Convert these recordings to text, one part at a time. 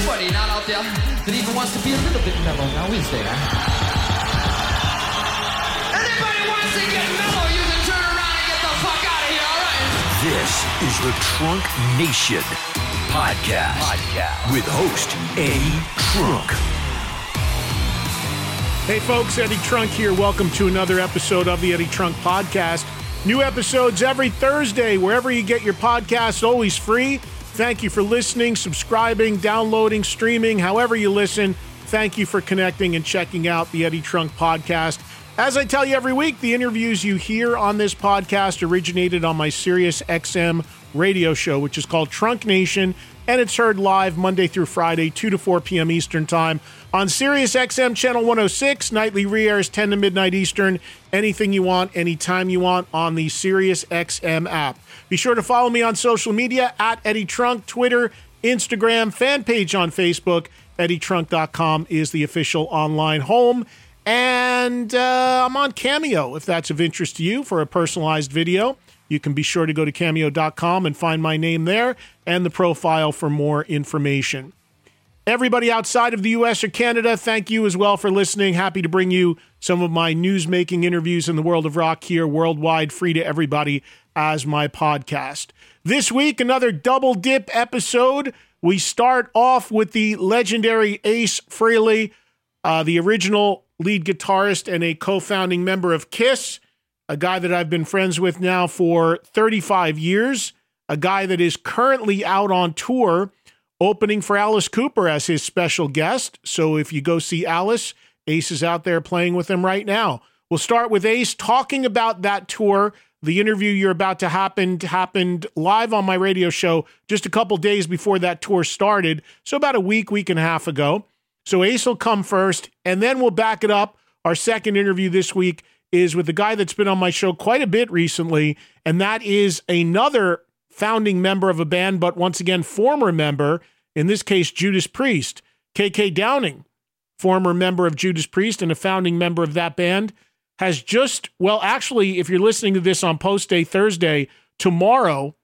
nobody not out there that even wants to be a little bit mellow, now is there? Anybody wants to get mellow, you can turn around and get the fuck out of here, alright? This is the Trunk Nation podcast, podcast. with host Eddie Trunk. Hey folks, Eddie Trunk here. Welcome to another episode of the Eddie Trunk Podcast. New episodes every Thursday, wherever you get your podcasts, always free. Thank you for listening, subscribing, downloading, streaming, however you listen. Thank you for connecting and checking out the Eddie Trunk Podcast. As I tell you every week, the interviews you hear on this podcast originated on my Sirius XM radio show, which is called Trunk Nation, and it's heard live Monday through Friday, 2 to 4 p.m. Eastern Time on Sirius XM Channel 106. Nightly re-airs 10 to midnight Eastern. Anything you want, anytime you want on the Sirius XM app. Be sure to follow me on social media at Eddie Trunk, Twitter, Instagram, fan page on Facebook. EddieTrunk.com is the official online home. And uh, I'm on Cameo if that's of interest to you for a personalized video. You can be sure to go to cameo.com and find my name there and the profile for more information. Everybody outside of the US or Canada, thank you as well for listening. Happy to bring you some of my news making interviews in the world of rock here worldwide, free to everybody as my podcast. This week, another double dip episode. We start off with the legendary Ace Frehley, uh, the original lead guitarist and a co founding member of Kiss, a guy that I've been friends with now for 35 years, a guy that is currently out on tour opening for Alice Cooper as his special guest. So if you go see Alice, Ace is out there playing with him right now. We'll start with Ace talking about that tour. The interview you're about to happen happened live on my radio show just a couple days before that tour started. So about a week, week and a half ago. So Ace will come first, and then we'll back it up. Our second interview this week is with the guy that's been on my show quite a bit recently, and that is another founding member of a band, but once again, former member, in this case, Judas Priest. KK Downing, former member of Judas Priest and a founding member of that band, has just, well, actually, if you're listening to this on post day Thursday, tomorrow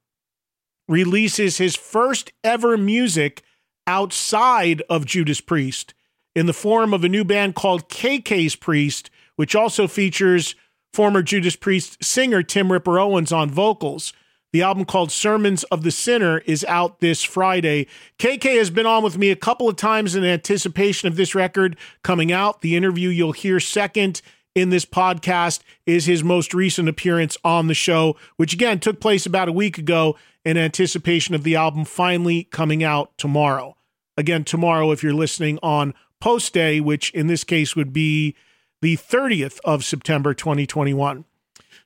releases his first ever music outside of Judas Priest in the form of a new band called KK's Priest, which also features former Judas Priest singer Tim Ripper Owens on vocals. The album called Sermons of the Sinner is out this Friday. KK has been on with me a couple of times in anticipation of this record coming out. The interview you'll hear second in this podcast is his most recent appearance on the show, which again took place about a week ago in anticipation of the album finally coming out tomorrow. Again, tomorrow, if you're listening on post day, which in this case would be the 30th of September 2021.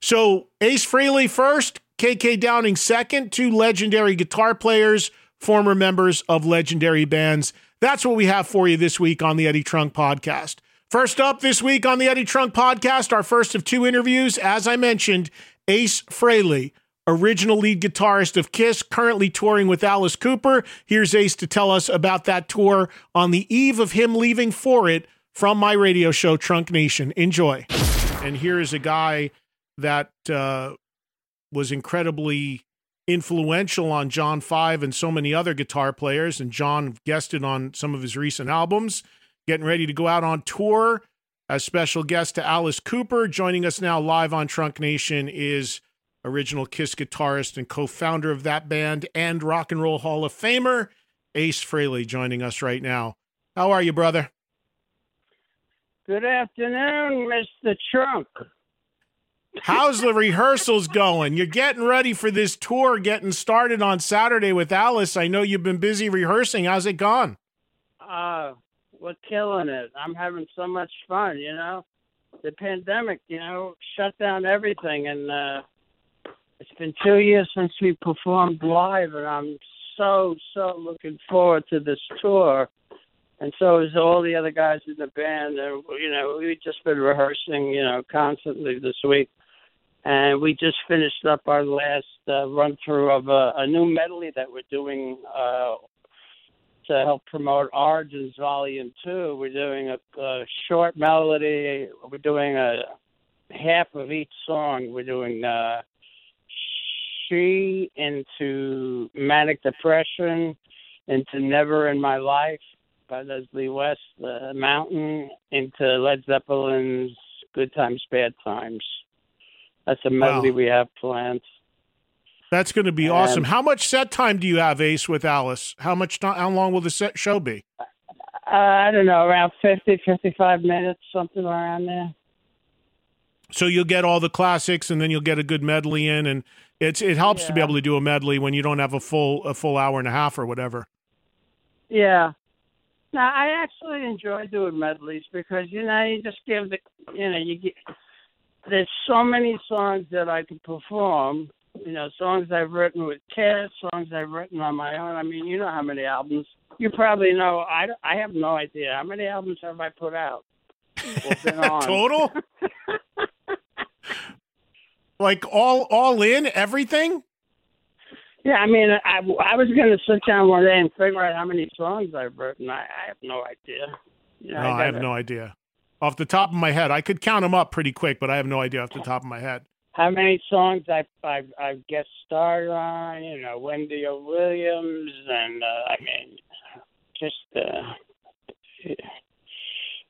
So, Ace Frehley first, KK Downing second, two legendary guitar players, former members of legendary bands. That's what we have for you this week on the Eddie Trunk podcast. First up this week on the Eddie Trunk podcast, our first of two interviews, as I mentioned, Ace Frehley, original lead guitarist of Kiss, currently touring with Alice Cooper. Here's Ace to tell us about that tour on the eve of him leaving for it from my radio show, Trunk Nation. Enjoy. And here is a guy that uh, was incredibly influential on John Five and so many other guitar players. And John guested on some of his recent albums, getting ready to go out on tour. As special guest to Alice Cooper, joining us now live on Trunk Nation is original Kiss guitarist and co-founder of that band and Rock and Roll Hall of Famer Ace Frehley, joining us right now. How are you, brother? Good afternoon, Mr. Trunk. How's the rehearsals going? You're getting ready for this tour getting started on Saturday with Alice. I know you've been busy rehearsing. How's it gone? Uh, we're killing it. I'm having so much fun, you know. The pandemic, you know, shut down everything and uh it's been two years since we performed live and I'm so, so looking forward to this tour. And so is all the other guys in the band and you know, we've just been rehearsing, you know, constantly this week and we just finished up our last uh, run through of a, a new medley that we're doing uh, to help promote Origins Volume Two. We're doing a, a short melody. We're doing a half of each song. We're doing uh, "She" into manic depression, into "Never in My Life" by Leslie West, "The Mountain" into Led Zeppelin's "Good Times, Bad Times." That's a medley wow. we have planned. That's going to be and, awesome. How much set time do you have, Ace, with Alice? How much? How long will the set show be? Uh, I don't know, around 50, 55 minutes, something around there. So you'll get all the classics, and then you'll get a good medley in, and it's it helps yeah. to be able to do a medley when you don't have a full a full hour and a half or whatever. Yeah. Now I actually enjoy doing medleys because you know you just give the you know you get there's so many songs that I can perform. You know, songs I've written with Kiss, songs I've written on my own. I mean, you know how many albums. You probably know. I, I have no idea. How many albums have I put out? Total? like all all in everything? Yeah, I mean, I I was going to sit down one day and figure out how many songs I've written. I, I have no idea. You know, no, I, gotta, I have no idea off the top of my head. I could count them up pretty quick, but I have no idea off the top of my head. How many songs I've I've, I've guest starred on? You know, Wendy O. Williams, and uh, I mean, just uh,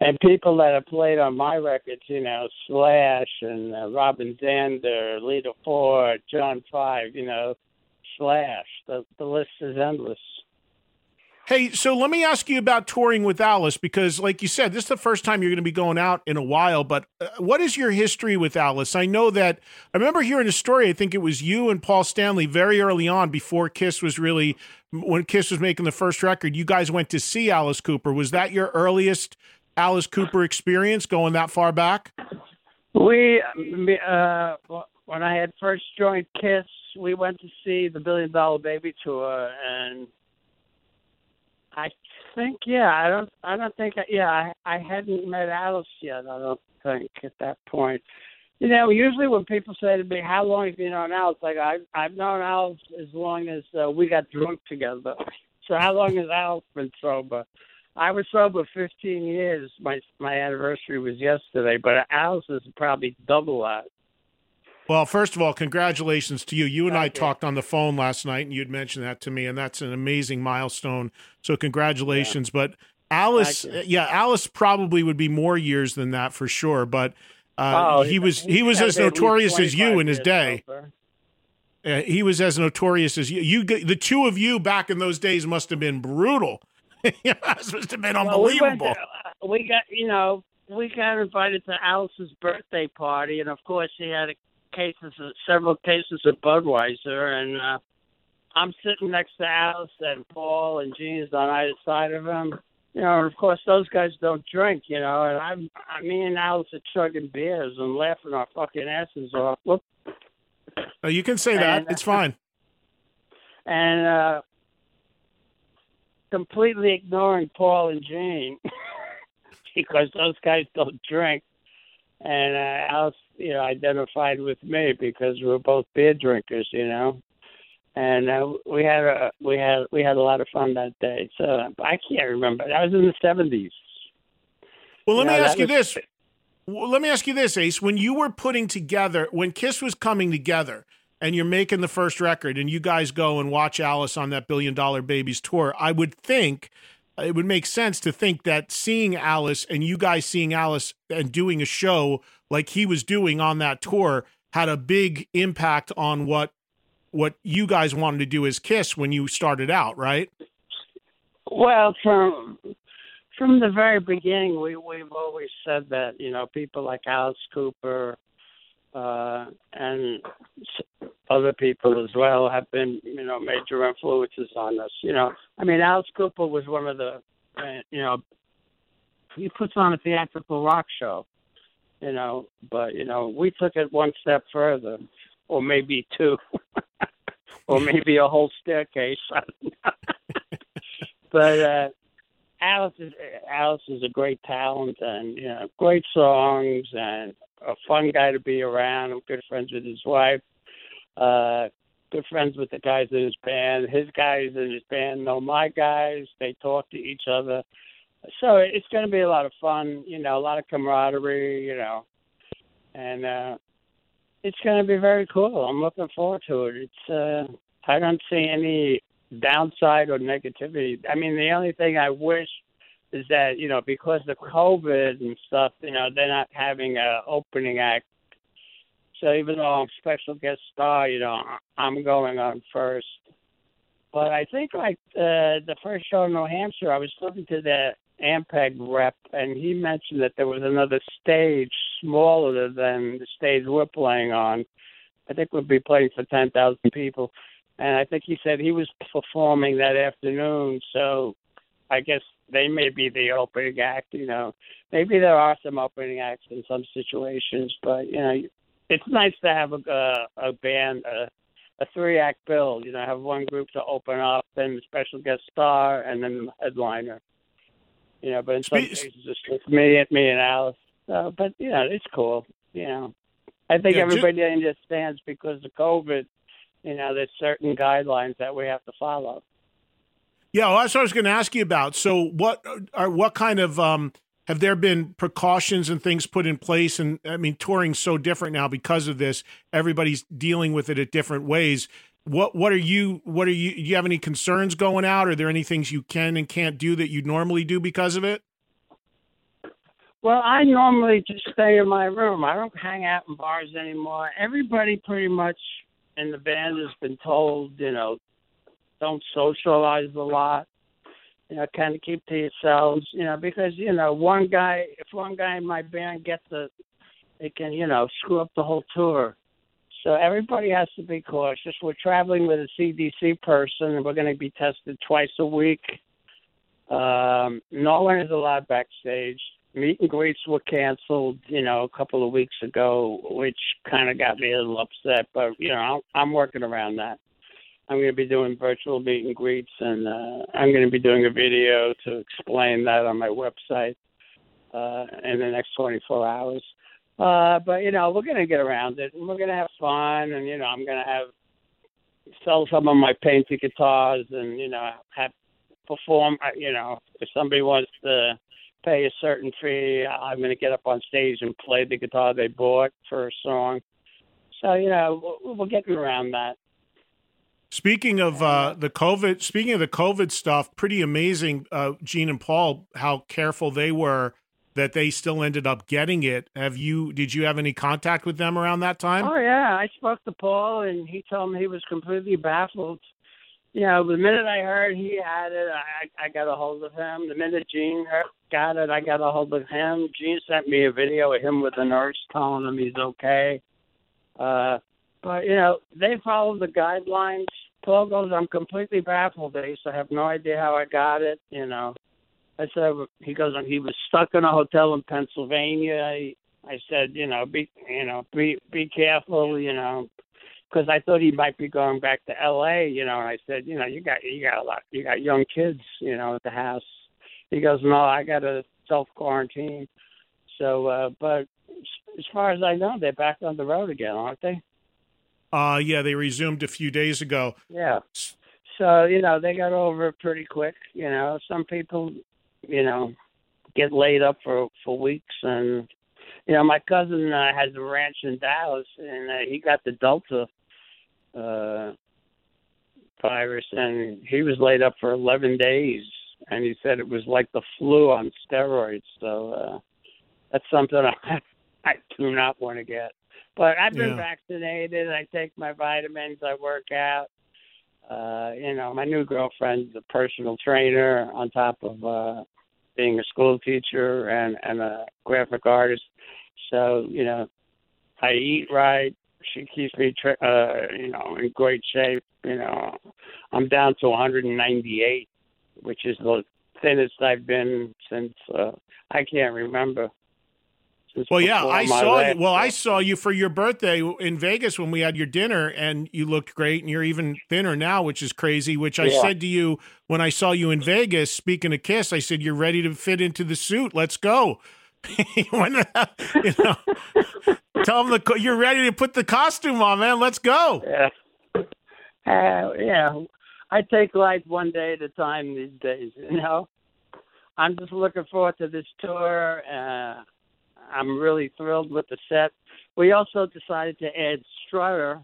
and people that have played on my records. You know, Slash and uh, Robin Zander, Lita Ford, John Five. You know, Slash. The the list is endless. Hey, so let me ask you about touring with Alice because, like you said, this is the first time you're going to be going out in a while. But uh, what is your history with Alice? I know that I remember hearing a story. I think it was you and Paul Stanley very early on before Kiss was really, when Kiss was making the first record, you guys went to see Alice Cooper. Was that your earliest Alice Cooper experience going that far back? We, uh, when I had first joined Kiss, we went to see the Billion Dollar Baby tour and I think yeah. I don't. I don't think. Yeah, I I hadn't met Alice yet. I don't think at that point. You know, usually when people say to me, "How long have you known Alice?" Like I I've known Alice as long as uh, we got drunk together. So how long has Alice been sober? I was sober 15 years. My my anniversary was yesterday, but Alice is probably double that. Well, first of all, congratulations to you. You and Thank I you. talked on the phone last night, and you'd mentioned that to me, and that's an amazing milestone. So, congratulations. Yeah. But Alice, yeah, Alice probably would be more years than that for sure. But uh, oh, he was he was as notorious as you in his day. Uh, he was as notorious as you. You, the two of you back in those days must have been brutal. it must have been unbelievable. Well, we, to, we got, you know, we got invited to Alice's birthday party, and of course, she had a cases, of, several cases of Budweiser, and uh, I'm sitting next to Alice and Paul and Gene's on either side of him. You know, and of course those guys don't drink. You know, and I'm, I, me and Alice are chugging beers and laughing our fucking asses off. Whoop. Oh, you can say that. And, it's fine. And uh, completely ignoring Paul and Gene because those guys don't drink and uh, Alice, you know, identified with me because we were both beer drinkers, you know, and uh, we had a we had we had a lot of fun that day. So I can't remember. That was in the seventies. Well, let You me know, ask you was- this. Well, let me ask you this, Ace. When you were putting together, when Kiss was coming together, and you're making the first record, and you guys go and watch Alice on that Billion Dollar Babies tour, I would think it would make sense to think that seeing Alice and you guys seeing Alice and doing a show like he was doing on that tour had a big impact on what what you guys wanted to do as Kiss when you started out, right? Well, from from the very beginning, we we've always said that you know people like Alice Cooper uh, and other people as well have been you know major influences on us. You know, I mean Alice Cooper was one of the uh, you know he puts on a theatrical rock show. You know, but you know we took it one step further, or maybe two, or maybe a whole staircase. But uh, Alice is Alice is a great talent and you know great songs and a fun guy to be around. I'm good friends with his wife. Uh, good friends with the guys in his band. His guys in his band know my guys. They talk to each other. So it's going to be a lot of fun. You know, a lot of camaraderie. You know, and uh, it's going to be very cool. I'm looking forward to it. It's uh, I don't see any downside or negativity. I mean, the only thing I wish is that you know because of COVID and stuff, you know, they're not having a opening act. So even though I'm special guest star, you know, I'm going on first. But I think like uh, the first show in New Hampshire, I was talking to the Ampeg rep, and he mentioned that there was another stage smaller than the stage we're playing on. I think we'll be playing for ten thousand people, and I think he said he was performing that afternoon. So I guess they may be the opening act. You know, maybe there are some opening acts in some situations, but you know, it's nice to have a a, a band. A, a three act bill, you know, have one group to open up, then the special guest star, and then the headliner. You know, but in some Spe- cases it's just me, me and Alice. So, but you know, it's cool. You know, I think Yeah, ju- everybody understands because of COVID. You know, there's certain guidelines that we have to follow. Yeah, well, that's what I was going to ask you about. So, what are what kind of um, have there been precautions and things put in place? And I mean, touring's so different now because of this. Everybody's dealing with it at different ways. What what are you what are you? Do you have any concerns going out? Are there any things you can and can't do that you normally do because of it? Well, I normally just stay in my room. I don't hang out in bars anymore. Everybody pretty much in the band has been told, you know, don't socialize a lot. You know, kind of keep to yourselves. You know, because you know, one guy, if one guy in my band gets a, it can, you know, screw up the whole tour. So everybody has to be cautious. We're traveling with a CDC person, and we're going to be tested twice a week. Um, no one is allowed backstage. Meet and greets were canceled, you know, a couple of weeks ago, which kind of got me a little upset. But you know, I'm, I'm working around that. I'm going to be doing virtual meet and greets, and uh, I'm going to be doing a video to explain that on my website uh, in the next 24 hours. Uh, but you know, we're going to get around it, and we're going to have fun, and you know, I'm going to have sell some of my painted guitars, and you know, have perform. uh, You know, if somebody wants to pay a certain fee, I'm going to get up on stage and play the guitar they bought for a song. So you know, we're, we're getting around that. Speaking of uh, the COVID, speaking of the COVID stuff, pretty amazing. Uh, Gene and Paul, how careful they were that they still ended up getting it. Have you? Did you have any contact with them around that time? Oh yeah, I spoke to Paul, and he told me he was completely baffled. You know, the minute I heard he had it, I I got a hold of him. The minute Gene heard, got it, I got a hold of him. Gene sent me a video of him with a nurse telling him he's okay. Uh, but you know, they follow the guidelines. Paul goes, I'm completely baffled. Ace. I have no idea how I got it. You know, I said he goes, he was stuck in a hotel in Pennsylvania. I, I said, you know, be you know, be be careful. You know, because I thought he might be going back to L.A. You know, and I said, you know, you got you got a lot, you got young kids, you know, at the house. He goes, no, I got to self quarantine. So, uh, but as far as I know, they're back on the road again, aren't they? Uh, yeah, they resumed a few days ago. Yeah. So you know they got over it pretty quick. You know, some people, you know, get laid up for for weeks, and you know, my cousin uh, has a ranch in Dallas, and uh, he got the Delta uh, virus, and he was laid up for 11 days, and he said it was like the flu on steroids. So uh, that's something I, I do not want to get. But I've been Yeah. vaccinated. I take my vitamins. I work out. Uh, you know, my new girlfriend's a personal trainer on top of uh, being a school teacher and and a graphic artist. So you know, I eat right. She keeps me, tra- uh, you know, in great shape. You know, I'm down to 198, which is the thinnest I've been since uh, I can't remember. Well, yeah, I saw you. Well, I saw you for your birthday in Vegas when we had your dinner, and you looked great, and you're even thinner now, which is crazy. Which I Yeah. said to you when I saw you in Vegas. Speaking of Kiss, I said you're ready to fit into the suit. Let's go. when, you know, tell them the you're ready to put the costume on, man. Let's go. Yeah. Uh, yeah. I take life one day at a time these days, you know. I'm just looking forward to this tour. Uh, I'm really thrilled with the set. We also decided to add Strutter.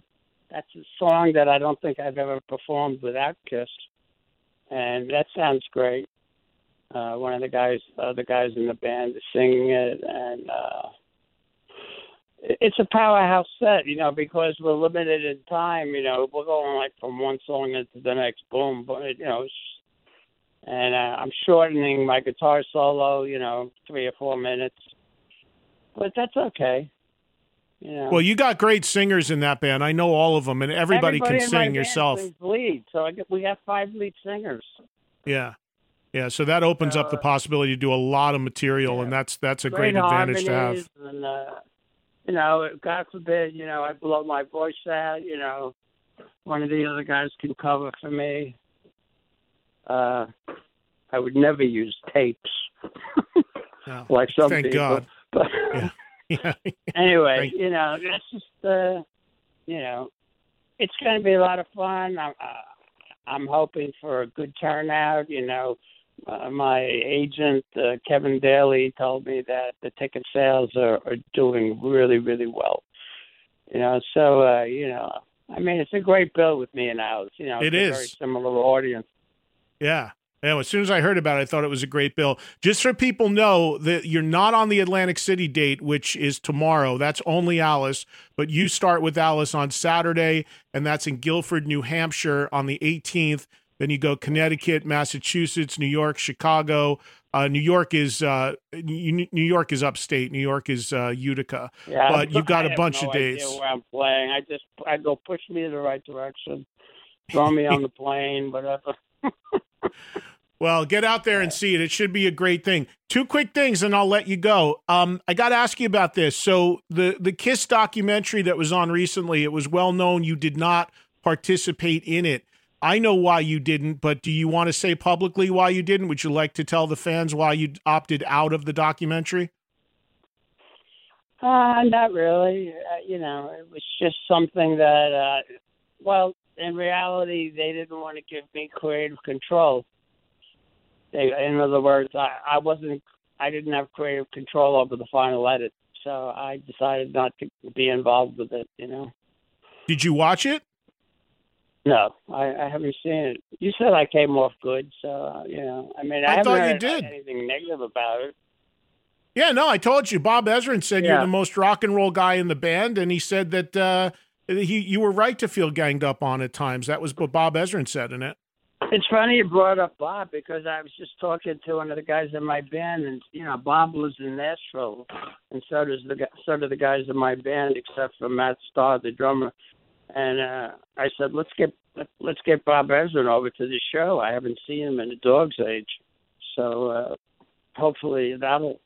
That's a song that I don't think I've ever performed without Kiss. And that sounds great. Uh, one of the guys, other guys in the band is singing it, and uh, it's a powerhouse set, you know, because we're limited in time. You know, we're going like from one song into the next, boom, but you know, and uh, I'm shortening my guitar solo, you know, three or four minutes, but that's okay. You know, Well, you got great singers in that band. I know all of them, and everybody, Everybody can sing yourself. lead, so I get, we have five lead singers. Yeah. Yeah, so that opens up the possibility to do a lot of material, and that's that's a great, advantage to have. And, uh, you know, God forbid, you know, I blow my voice out. You know, one of the other guys can cover for me. Uh, I would never use tapes No. like some Thank people. God. But Yeah. anyway, Thank- you know, that's just, uh, you know, it's going to be a lot of fun. I'm, uh, I'm hoping for a good turnout. You know, uh, my agent uh, Kevin Daly told me that the ticket sales are, are doing really, really well. You know, so uh, you know, I mean, it's a great bill with me and Alice. You know, It it's a is. very similar audience. Yeah. Yeah, as soon as I heard about it, I thought it was a great bill. Just so people know that you're not on the Atlantic City date, which is tomorrow. That's only Alice, but you start with Alice on Saturday, and that's in Gilford, New Hampshire on the 18th. Then you go Connecticut, Massachusetts, New York, Chicago. Uh, New York is uh, New York is upstate. New York is uh, Utica. Yeah, But you've got I a bunch no of days. Where I'm playing, I just I go push me in the right direction, throw me on the plane, whatever. Well, get out there and see it. It should be a great thing. Two quick things, and I'll let you go. Um, I got to ask you about this. So the the Kiss documentary that was on recently, it was well known you did not participate in it. I know why you didn't, but do you want to say publicly why you didn't? Would you like to tell the fans why you opted out of the documentary? Uh, not really. Uh, you know, it was just something that, uh, well, in reality, they didn't want to give me creative control. They, in other words, I, I wasn't, I didn't have creative control over the final edit, so I decided not to be involved with it. You know, Did you watch it? no, I, I haven't seen it. You said I came off good, so you know, I mean, I, I haven't thought you did. anything negative about it. Yeah, no, I told you. Bob Ezrin said you're the most rock and roll guy in the band, and he said that uh, he you were right to feel ganged up on at times. That was what Bob Ezrin said in it. It's funny you brought up Bob because I was just talking to one of the guys in my band, and you know Bob lives in Nashville, and so does the so do the guys in my band, except for Matt Starr, the drummer. And uh, I said, let's get let's get Bob Ezrin over to the show. I haven't seen him in a dog's age, so uh, hopefully that'll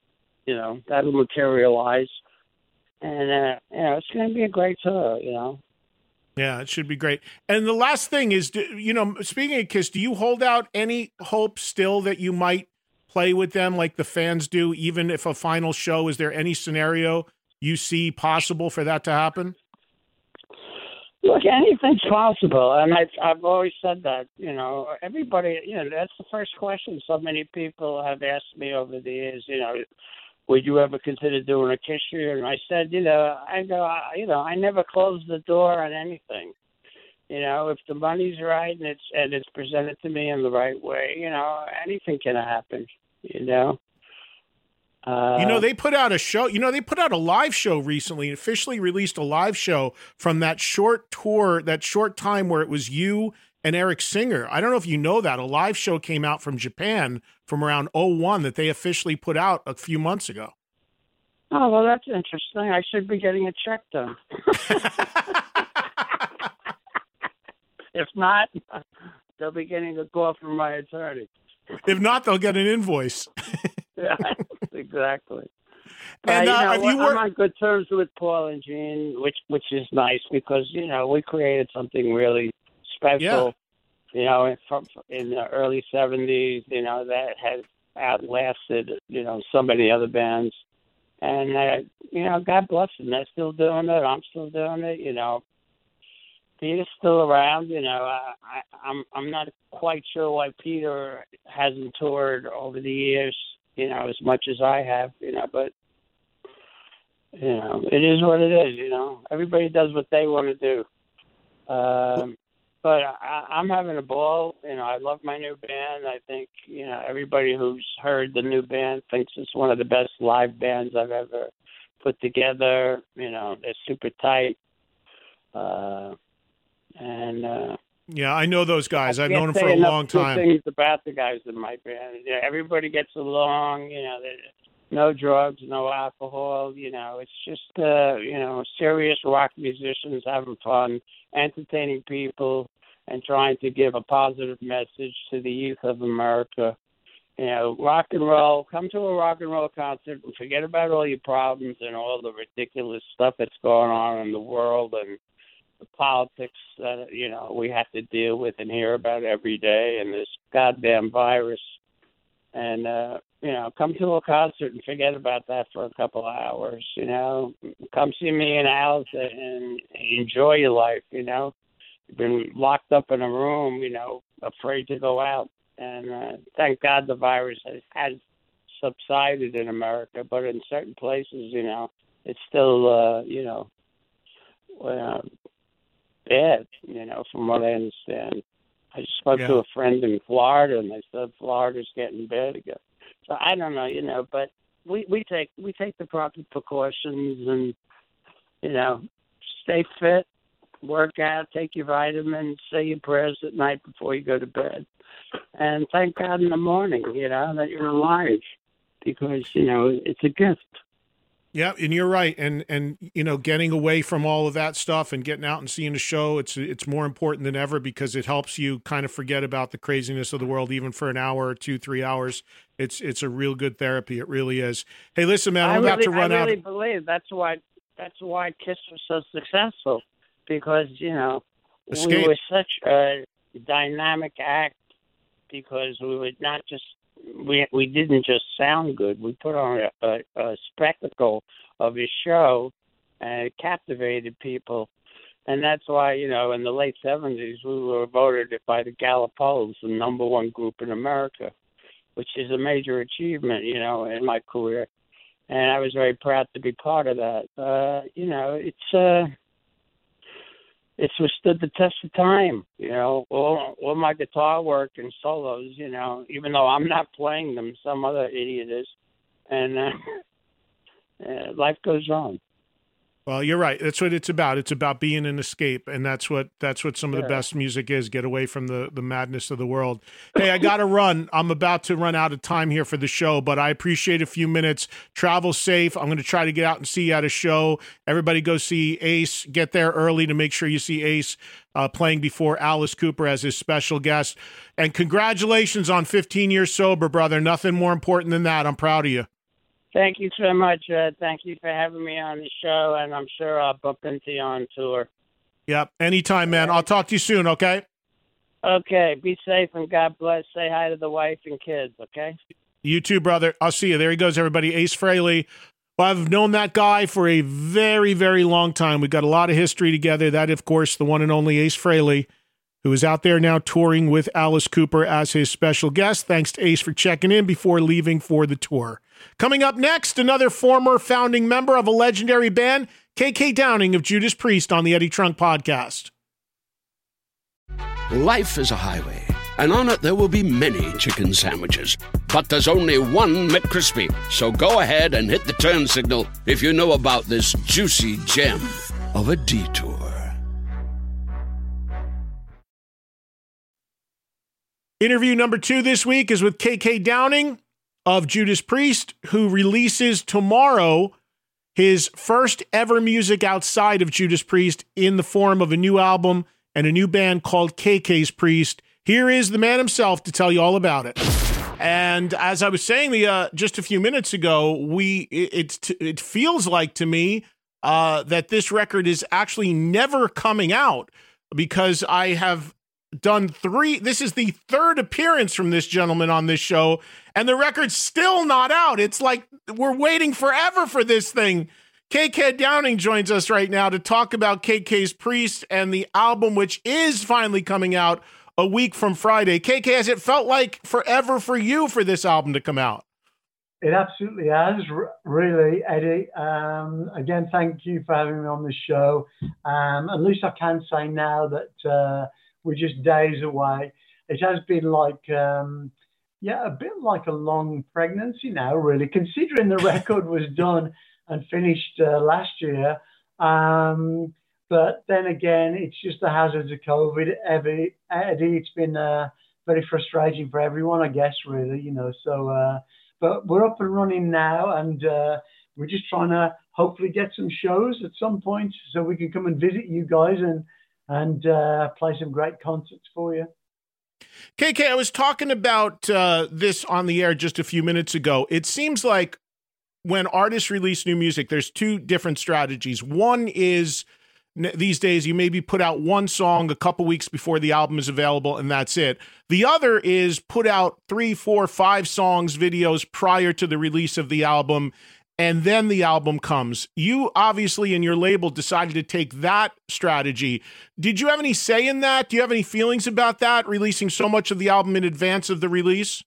you know that'll materialize. And uh, you know it's going to be a great tour. You know. Yeah, it should be great. And the last thing is, do- you know, speaking of Kiss, do you hold out any hope still that you might play with them like the fans do, even if a final show? Is there any scenario you see possible for that to happen? Look, anything's possible, and I've I've always said that. You know, everybody. You know, that's the first question so many people have asked me over the years. You know, would you ever consider doing a kiss? And I said, you know, I go, I, you know, I never close the door on anything. You know, if the money's right and it's and it's presented to me in the right way, you know, anything can happen. You know. Uh, you know, they put out a show. You know, they put out a live show recently. Officially released a live show from that short tour, that short time where it was you and Eric Singer. I don't know if you know that. A live show came out from Japan from around 01 that they officially put out a few months ago. Oh, well, that's interesting. I should be getting a check done. if not, they'll be getting a call from my attorney. If not, they'll get an invoice. yeah, exactly. But, And, you uh, know, have you I'm on good terms with Paul and Gene, which which is nice because you know we created something really special. You know, in, from, in the early '70s, you know that has outlasted you know so many other bands, and uh, you know God bless them. They're still doing it. I'm still doing it. You know, Peter's still around. You know, I, I, I'm I'm not quite sure why Peter hasn't toured over the years. You know, as much as I have. You know, but you know, it is what it is. You know, everybody does what they want to do. Um, but I, I'm having a ball. You know, I love my new band. I think you know everybody who's heard the new band thinks it's one of the best live bands I've ever put together. You know, they're super tight. Uh, and uh, Yeah, I know those guys. I I've known them for a long time. Things about the guys in my band. Yeah, everybody gets along. You know, no drugs, no alcohol. You know, it's just uh, you know serious rock musicians having fun, entertaining people, and trying to give a positive message to the youth of America. You know, rock and roll. Come to a rock and roll concert and forget about all your problems and all the ridiculous stuff that's going on in the world and the politics that you know we have to deal with and hear about every day and this goddamn virus and uh you know come to a concert and forget about that for a couple of hours you know come see me and Alice and enjoy your life you know you've been locked up in a room you know afraid to go out and uh, thank god the virus has, has subsided in america but in certain places you know it's still uh you know uh, bad, you know, from what I understand. I just spoke to a friend in Florida, and they said Florida's getting bad again. So I don't know, you know, but we we take we take the proper precautions, and you know, stay fit, work out, take your vitamins, say your prayers at night before you go to bed, and thank God in the morning, you know, that you're alive, because you know it's a gift. Yeah, and you're right. And and you know, getting away from all of that stuff and getting out and seeing a show, it's it's more important than ever because it helps you kind of forget about the craziness of the world, even for an hour or two, three hours. It's it's a real good therapy. It really is. Hey, listen, man, I'm I about to run out. I out. really believe that's why that's why Kiss was so successful because you know Escape. we were such a dynamic act because we were not just we we didn't just sound good. We put on a, a, a spectacle of a show and it captivated people. And that's why, you know, in the late seventies we were voted by the Gallup polls the number one group in America, which is a major achievement, you know, in my career. And I was very proud to be part of that. Uh, you know, it's uh it's withstood the test of time. You know, all, all my guitar work and solos. You know, even though I'm not playing them, some other idiot is, and uh, uh, life goes on. Well, you're right. That's what it's about. It's about being an escape, and that's what that's what some of the best music is. Get away from the the madness of the world. Hey, I got to run. I'm about to run out of time here for the show, but I appreciate a few minutes. Travel safe. I'm going to try to get out and see you at a show. Everybody go see Ace. Get there early to make sure you see Ace uh, playing before Alice Cooper as his special guest. And congratulations on 15 years sober, brother. Nothing more important than that. I'm proud of you. Thank you so much. Uh, thank you for having me on the show, and I'm sure I'll bump into you on tour. Yep. Anytime, man. I'll talk to you soon. Okay. Okay, be safe and God bless. Say hi to the wife and kids. Okay. You too, brother. I'll see you. There he goes, everybody. Ace Frehley Well, I've known that guy for a very, very long time. We've got a lot of history together. That, of course, the one and only Ace Frehley, who is out there now touring with Alice Cooper as his special guest. Thanks to Ace for checking in before leaving for the tour. Coming up next, another former founding member of a legendary band, KK Downing of Judas Priest on the Eddie Trunk podcast. Life is a highway, and on it there will be many chicken sandwiches. But there's only one McCrispy. So go ahead and hit the turn signal if you know about this juicy gem of a detour. Interview number two this week is with KK Downing of Judas Priest, who releases tomorrow his first ever music outside of Judas Priest in the form of a new album and a new band called KK's Priest. Here is the man himself to tell you all about it. And as I was saying the uh, just a few minutes ago, we it it, it feels like to me uh, that this record is actually never coming out because I have done three. This is the third appearance from this gentleman on this show, and the record's still not out. It's like we're waiting forever for this thing. KK Downing joins us right now to talk about KK's Priest and the album, which is finally coming out a week from Friday. KK, has it felt like forever for you for this album to come out? It absolutely has, really, Eddie. Um, again, thank you for having me on the show. Um, at least I can say now that uh, we're just days away. It has been like, um, yeah, a bit like a long pregnancy now, really, considering the record was done and finished uh, last year. Um, but then again, it's just the hazards of COVID. Every, Eddie, it's been uh, very frustrating for everyone, I guess, really, you know. So, uh, but we're up and running now, and uh, we're just trying to hopefully get some shows at some point so we can come and visit you guys and and uh, play some great concerts for you. KK, I was talking about uh, this on the air just a few minutes ago. It seems like when artists release new music, there's two different strategies. One is these days you maybe put out one song a couple weeks before the album is available and that's it the other is put out three four five songs videos prior to the release of the album and then the album comes you obviously in your label decided to take that strategy did you have any say in that do you have any feelings about that releasing so much of the album in advance of the release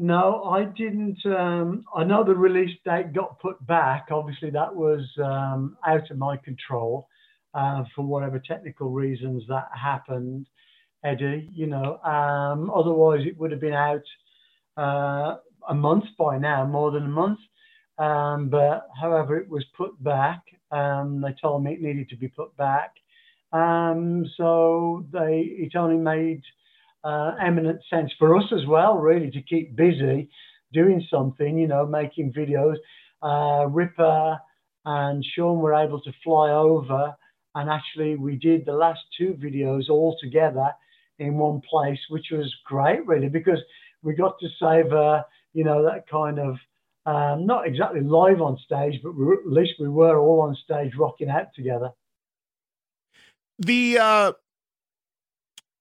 no, I didn't. Um, I know the release date got put back. Obviously, that was um, out of my control uh, for whatever technical reasons that happened, Eddie. You know, um, otherwise it would have been out uh, a month by now, more than a month. Um, but however, it was put back. Um, they told me it needed to be put back. Um, so they it only made uh, eminent sense for us as well, really, to keep busy doing something. You know, making videos. Uh, Ripper and Sean were able to fly over and actually, we did the last two videos all together in one place, which was great, really, because we got to savor, you know, that kind of um, not exactly live on stage, but we, at least we were all on stage rocking out together. The uh,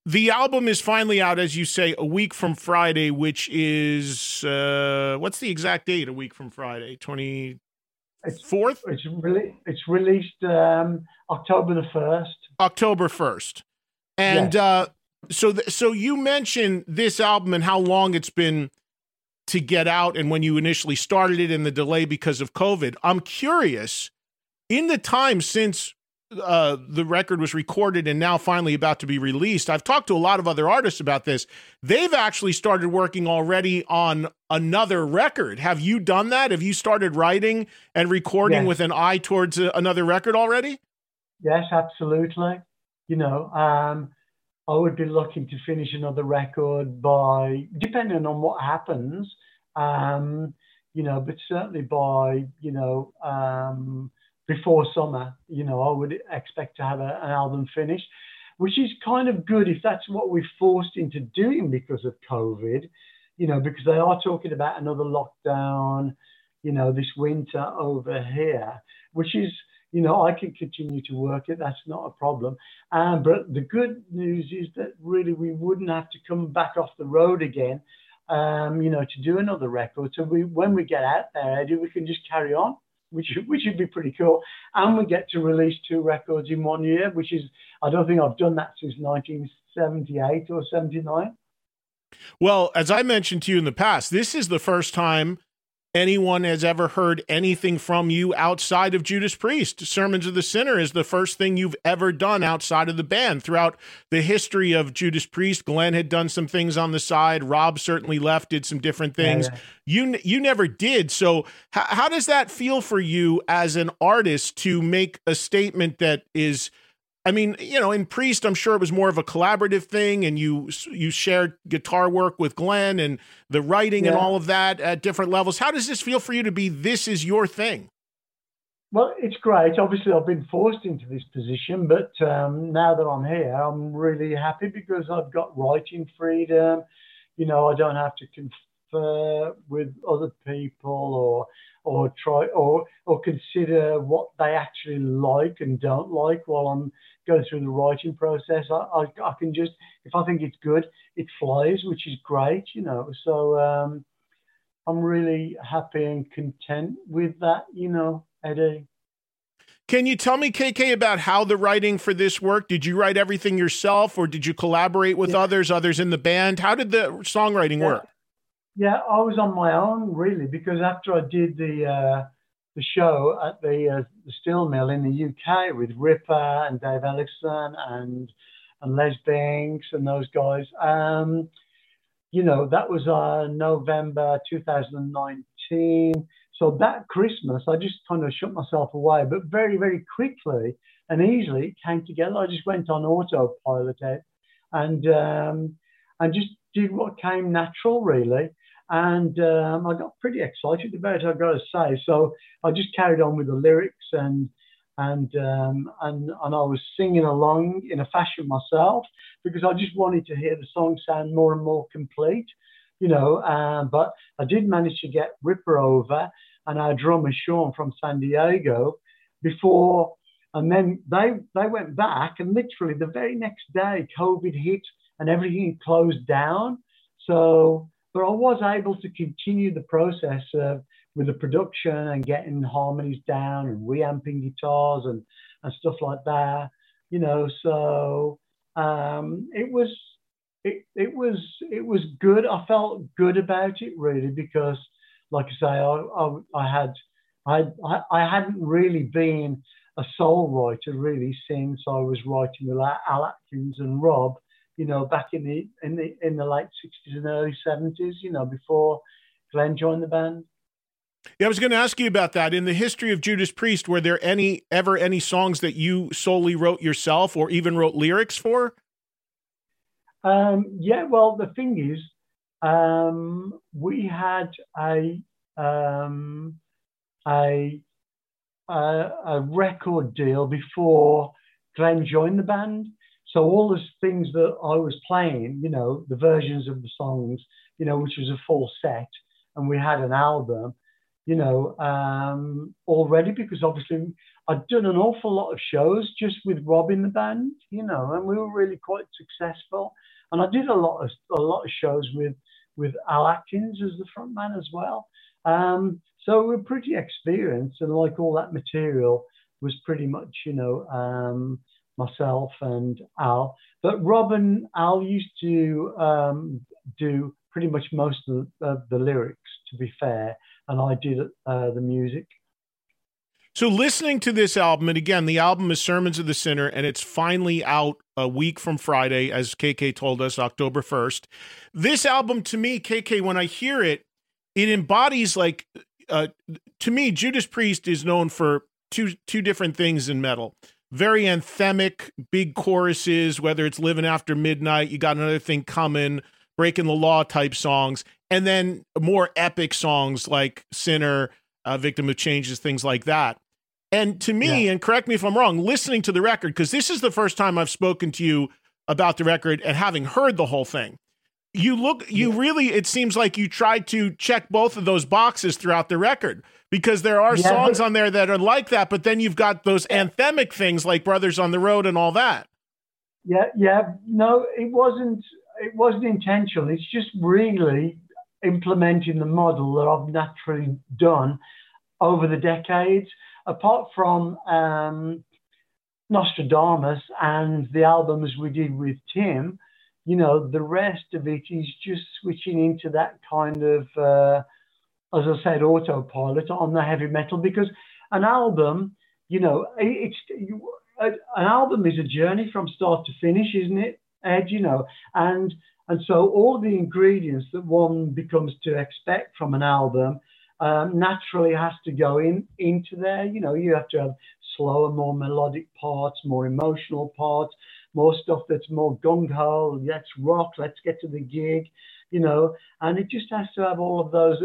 the album is finally out, as you say, a week from Friday, which is uh, what's the exact date? A week from Friday, twenty fourth. It's really it's released um, October the first. October first, and yes. uh, so th- so you mentioned this album and how long it's been to get out, and when you initially started it, and the delay because of COVID. I'm curious, in the time since uh, the record was recorded and now finally about to be released. I've talked to a lot of other artists about this. They've actually started working already on another record. Have you done that? Have you started writing and recording yes. with an eye towards a, another record already? Yes, absolutely. You know, um, I would be looking to finish another record by, depending on what happens, um, you know, but certainly by, you know, um, before summer. You know, I would expect to have a, an album finished, which is kind of good if that's what we're forced into doing because of COVID. You know, because they are talking about another lockdown, you know, this winter over here, which is, you know, I can continue to work it. That's not a problem. Um, but the good news is that really we wouldn't have to come back off the road again, um, you know, to do another record. So we, when we get out there, Eddie, we can just carry on which which would be pretty cool. And we get to release two records in one year, which is I don't think I've done that since 1978 or 79. Well, as I mentioned to you in the past, this is the first time anyone has ever heard anything from you outside of Judas Priest. Sermons of the Sinner is the first thing you've ever done outside of the band. Throughout the history of Judas Priest, Glenn had done some things on the side. Rob certainly left, did some different things. Yeah, yeah. You you never did. So how, how does that feel for you as an artist to make a statement that is – I mean, you know, in Priest, I'm sure it was more of a collaborative thing, and you you shared guitar work with Glenn and the writing yeah. and all of that at different levels. How does this feel for you to be this is your thing? Well, it's great. Obviously, I've been forced into this position, but um, now that I'm here, I'm really happy because I've got writing freedom. You know, I don't have to confer with other people or or try or or consider what they actually like and don't like while I'm going through the writing process. I, I, I can just if I think it's good, it flies, which is great, you know. So um, I'm really happy and content with that, you know, Eddie. Can you tell me, KK, about how the writing for this worked? Did you write everything yourself, or did you collaborate with yeah. others, others in the band? How did the songwriting yeah. work? Yeah, I was on my own really because after I did the uh, the show at the, uh, the steel mill in the UK with Ripper and Dave Ellefson and and Les Binks and those guys, um, you know, that was uh, November 2019. So that Christmas, I just kind of shut myself away, but very, very quickly and easily it came together. I just went on autopilot and um, and just did what came natural, really and um, I got pretty excited about it. I've got to say. So I just carried on with the lyrics and and um, and and I was singing along in a fashion myself because I just wanted to hear the song sound more and more complete, you know. Um, but I did manage to get Ripper over and our drummer Sean from San Diego before, and then they they went back and literally the very next day COVID hit and everything closed down. So but I was able to continue the process uh, with the production and getting harmonies down and reamping guitars and, and stuff like that, you know. So um, it was it, it was it was good. I felt good about it really because, like I say, I, I, I had I, I hadn't really been a sole writer really since I was writing with Al Atkins and Rob you know, back in the in the in the late sixties and early seventies, you know, before Glenn joined the band. Yeah, I was going to ask you about that. In the history of Judas Priest, were there any ever any songs that you solely wrote yourself, or even wrote lyrics for? Um, yeah, well, the thing is, um, we had a um, a, a a record deal before Glenn joined the band, so all the things that I was playing, you know, the versions of the songs, you know, which was a full set, and we had an album, you know, um, already because obviously I'd done an awful lot of shows just with Rob in the band, you know, and we were really quite successful. And I did a lot of a lot of shows with with Al Atkins as the front man as well. Um, so we're pretty experienced, and like all that material was pretty much, you know. Um, myself and Al. But Rob and Al used to um, do pretty much most of the, the, lyrics, to be fair, and I did uh, the music. So, listening to this album, and again, the album is Sermons of the Sinner, and it's finally out a week from Friday, as KK told us, October 1st. This album, to me, KK, when I hear it, it embodies like, uh, to me, Judas Priest is known for two two different things in metal very anthemic, big choruses, whether it's Living After Midnight, you got another thing coming, Breaking the Law type songs, and then more epic songs like Sinner, uh, Victim of Changes, things like that. And to me, yeah. and correct me if I'm wrong, listening to the record, because this is the first time I've spoken to you about the record and having heard the whole thing. You look, you yeah. really, it seems like you tried to check both of those boxes throughout the record because there are yeah, songs on there that are like that, but then you've got those anthemic things like Brothers on the Road and all that. Yeah, yeah. No, it wasn't it wasn't intentional. It's just really implementing the model that I've naturally done over the decades. Apart from um, Nostradamus and the albums we did with Tim, you know, the rest of it is just switching into that kind of, uh, as I said, autopilot on the heavy metal because an album, you know, it's an album is a journey from start to finish, isn't it, Ed? You know, and and so all the ingredients that one becomes to expect from an album um, naturally has to go in into there. You know, you have to have slower, more melodic parts, more emotional parts, more stuff that's more gung ho. Let's rock. Let's get to the gig. You know, and it just has to have all of those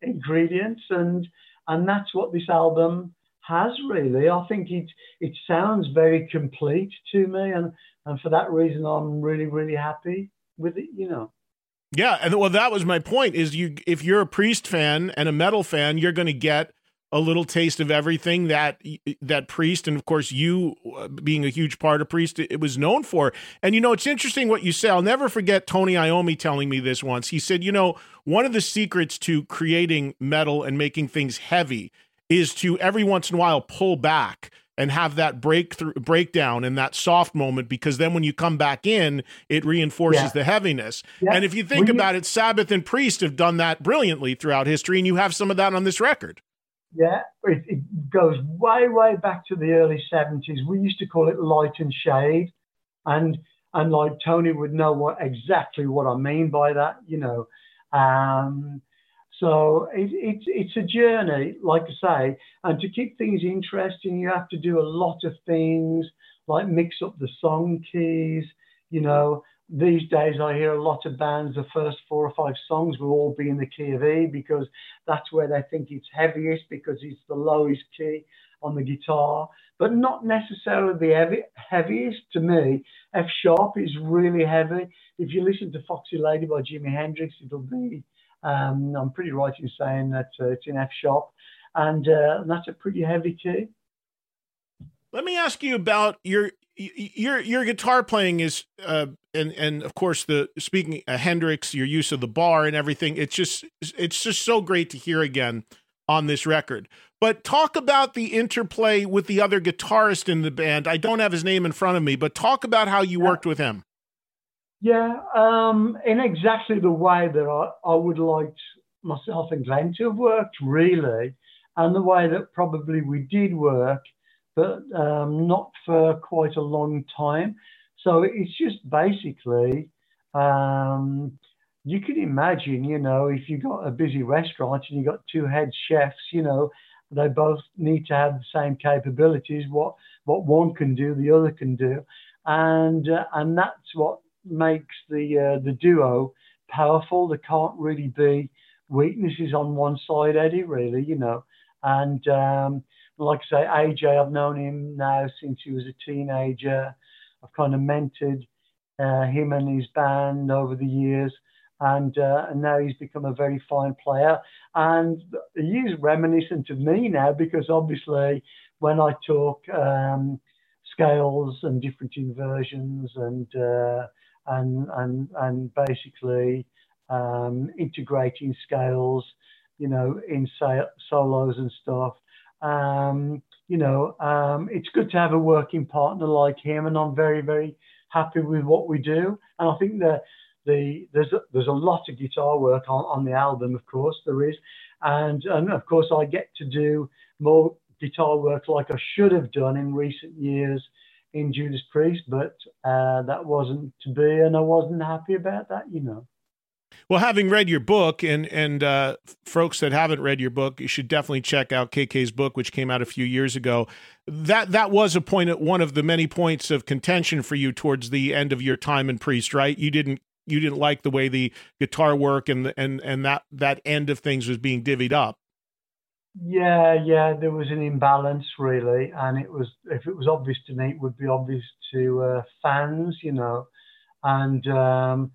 ingredients, and and that's what this album has really. I think it it sounds very complete to me, and and for that reason, I'm really really happy with it. You know. Yeah, and well, that was my point. Is you if you're a Priest fan and a metal fan, you're going to get a little taste of everything that that Priest and of course you uh, being a huge part of Priest it was known for. And you know, it's interesting what you say. I'll never forget Tony Iommi telling me this once. He said, "You know, one of the secrets to creating metal and making things heavy is to every once in a while pull back." and have that breakthrough breakdown and that soft moment because then when you come back in it reinforces yeah. the heaviness yeah. and if you think about it sabbath and priest have done that brilliantly throughout history and you have some of that on this record yeah it, it goes way way back to the early 70s we used to call it light and shade. And and like tony would know what exactly what i mean by that you know. Um so it, it, it's a journey, like I say, and to keep things interesting, you have to do a lot of things like mix up the song keys. You know, these days I hear a lot of bands, the first four or five songs will all be in the key of E because that's where they think it's heaviest because it's the lowest key on the guitar, but not necessarily the heavy, heaviest to me. F sharp is really heavy. If you listen to Foxy Lady by Jimi Hendrix, it'll be um, I'm pretty right in saying that uh, it's in F sharp, and, uh, and that's a pretty heavy key. Let me ask you about your your your guitar playing is uh, and and of course the speaking uh, Hendrix, your use of the bar and everything. It's just it's just so great to hear again on this record. But talk about the interplay with the other guitarist in the band. I don't have his name in front of me, but talk about how you worked with him. Yeah, um, in exactly the way that I, I would like myself and Glenn to have worked, really, and the way that probably we did work, but um, not for quite a long time. So it's just basically, um, you can imagine, you know, if you've got a busy restaurant and you've got two head chefs, you know, they both need to have the same capabilities. What what one can do, the other can do, and uh, and that's what makes the uh, the duo powerful. There can't really be weaknesses on one side, Eddie. Really, you know. And um, like I say, AJ, I've known him now since he was a teenager. I've kind of mentored uh, him and his band over the years, and uh, and now he's become a very fine player. And he is reminiscent of me now because obviously when I talk um, scales and different inversions and uh, and and and basically um, integrating scales, you know, in solos and stuff. Um, you know, um, it's good to have a working partner like him, and I'm very very happy with what we do. And I think that the there's a, there's a lot of guitar work on, on the album, of course there is, and and of course I get to do more guitar work like I should have done in recent years in Judas Priest, but uh, that wasn't to be, and I wasn't happy about that, you know. Well, having read your book, and and uh, folks that haven't read your book, you should definitely check out KK's book, which came out a few years ago. That that was a point, at one of the many points of contention for you towards the end of your time in Priest, right? You didn't you didn't like the way the guitar work and and and that that end of things was being divvied up. Yeah, yeah, there was an imbalance really, and it was if it was obvious to me, it would be obvious to uh, fans, you know, and um,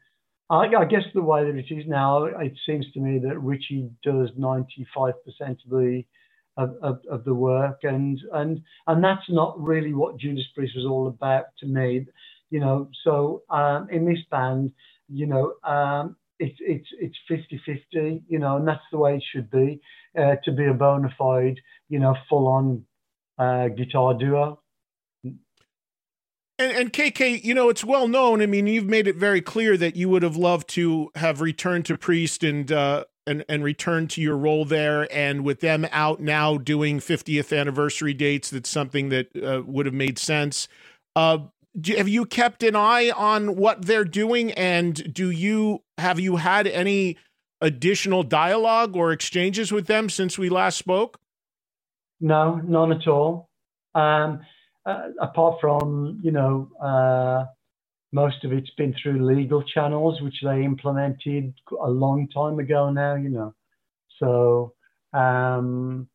I, I, guess the way that it is now, it seems to me that Richie does ninety five percent of the of, of, of, the work, and and and that's not really what Judas Priest was all about to me, you know. So um, in this band, you know, um, it's it's it's 50 50 you know and that's the way it should be uh, to be a bona fide you know full on uh, guitar duo and, and, KK, you know, it's well known. I mean, you've made it very clear that you would have loved to have returned to Priest and uh, and and returned to your role there. And with them out now doing 50th anniversary dates, that's something that uh, would have made sense. Uh, do, have you kept an eye on what they're doing, and do you have you had any additional dialogue or exchanges with them since we last spoke? No, none at all. Um, uh, apart from you know uh, most of it's been through legal channels which they implemented a long time ago now you know. So um,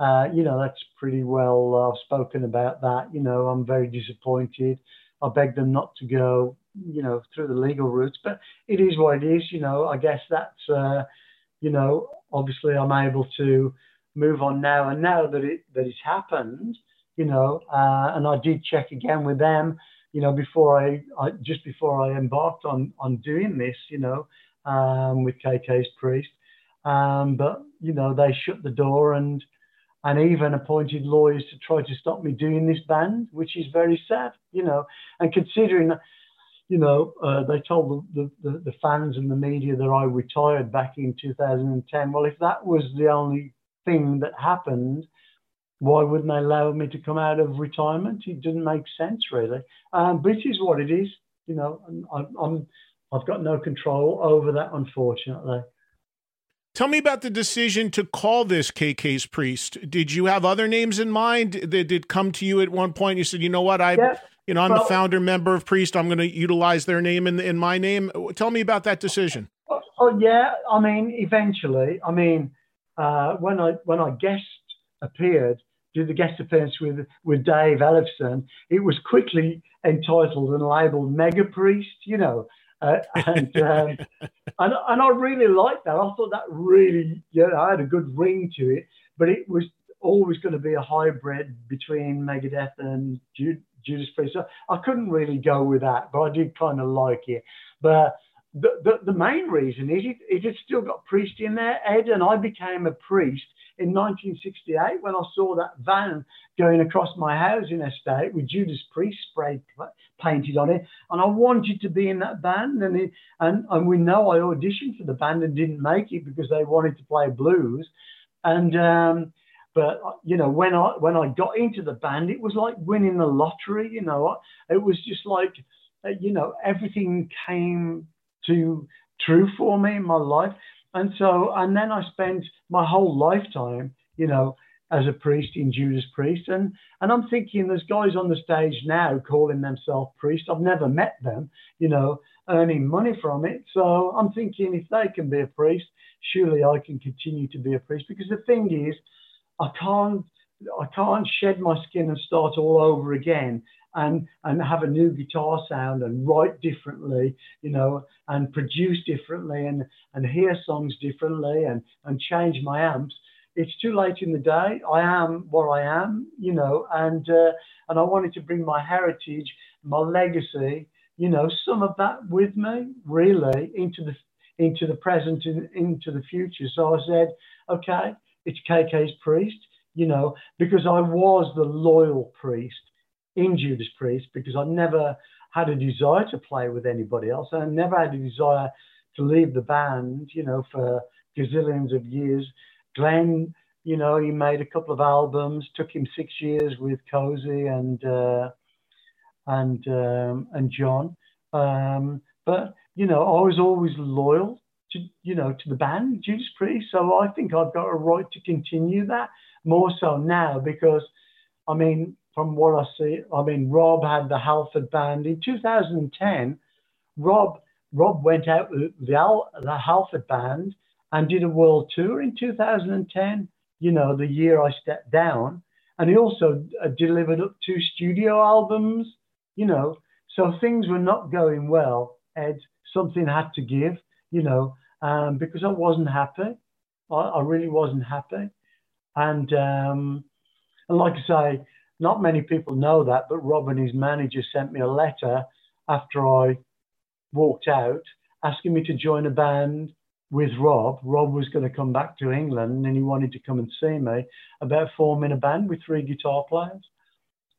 uh, you know that's pretty well uh, spoken about that you know. I'm very disappointed. I beg them not to go you know through the legal routes but it is what it is you know. I guess that's uh, you know obviously i'm able to move on now and now that it that it's happened you know, uh, and I did check again with them, you know, before I, I just before I embarked on on doing this, you know, um, with KK's priest. Um, but you know, they shut the door and and even appointed lawyers to try to stop me doing this band, which is very sad, you know. And considering, you know, uh, they told the, the, the fans and the media that I retired back in 2010. Well, if that was the only thing that happened, why wouldn't they allow me to come out of retirement? It didn't make sense really. Um, but it is what it is. You know, I'm, I'm I've got no control over that, unfortunately. Tell me about the decision to call this KK's priest. Did you have other names in mind that did come to you at one point? You said, you know what, I, yeah. you know, I'm well, the founder member of Priest. I'm going to utilize their name in in my name. Tell me about that decision. Oh, oh yeah, I mean, eventually, I mean, uh, when I when I guest appeared, did the guest appearance with, with Dave Ellefson, it was quickly entitled and labeled Mega Priest, you know. Uh, and, um, and and I really liked that. I thought that really, you know, I had a good ring to it, but it was always going to be a hybrid between Megadeth and Judas Priest. So I couldn't really go with that, but I did kind of like it. But the, the, main reason is it, it had still got priest in there, Ed, and I became a priest in 1968 when I saw that van going across my housing estate with Judas Priest spray painted on it, and I wanted to be in that band. And it, and and we know I auditioned for the band and didn't make it because they wanted to play blues, and. Um, but you know, when I when I got into the band, it was like winning the lottery. You know, it was just like, uh, you know, everything came to true for me in my life. And so, and then I spent my whole lifetime, you know, as a priest in Judas Priest. And, and I'm thinking there's guys on the stage now calling themselves priests. I've never met them, you know, earning money from it. So I'm thinking if they can be a priest, surely I can continue to be a priest. Because the thing is, I can't I can't shed my skin and start all over again and and have a new guitar sound and write differently, you know, and produce differently and and hear songs differently and and change my amps. It's too late in the day. I am what I am, you know, and uh, and I wanted to bring my heritage, my legacy, you know, some of that with me, really, into the into the present and into the future. So I said, okay, it's KK's priest, you know, because I was the loyal priest in Judas Priest because I never had a desire to play with anybody else. I never had a desire to leave the band, you know, for gazillions of years. Glenn, you know, he made a couple of albums. Took him six years with Cozy and uh, and um, and John. Um, but you know, I was always loyal to you know to the band Judas Priest. So I think I've got a right to continue that more so now because I mean from what I see, I mean, Rob had the Halford Band in 2010. Rob Rob went out with the, Al, the Halford Band and did a world tour in 2010. You know, the year I stepped down, and he also uh, delivered up two studio albums. You know, so things were not going well. Ed, something had to give. You know, um, because I wasn't happy. I, I really wasn't happy, and um, and like I say, not many people know that, but Rob and his manager sent me a letter after I walked out asking me to join a band with Rob. Rob was going to come back to England and he wanted to come and see me about forming a band with three guitar players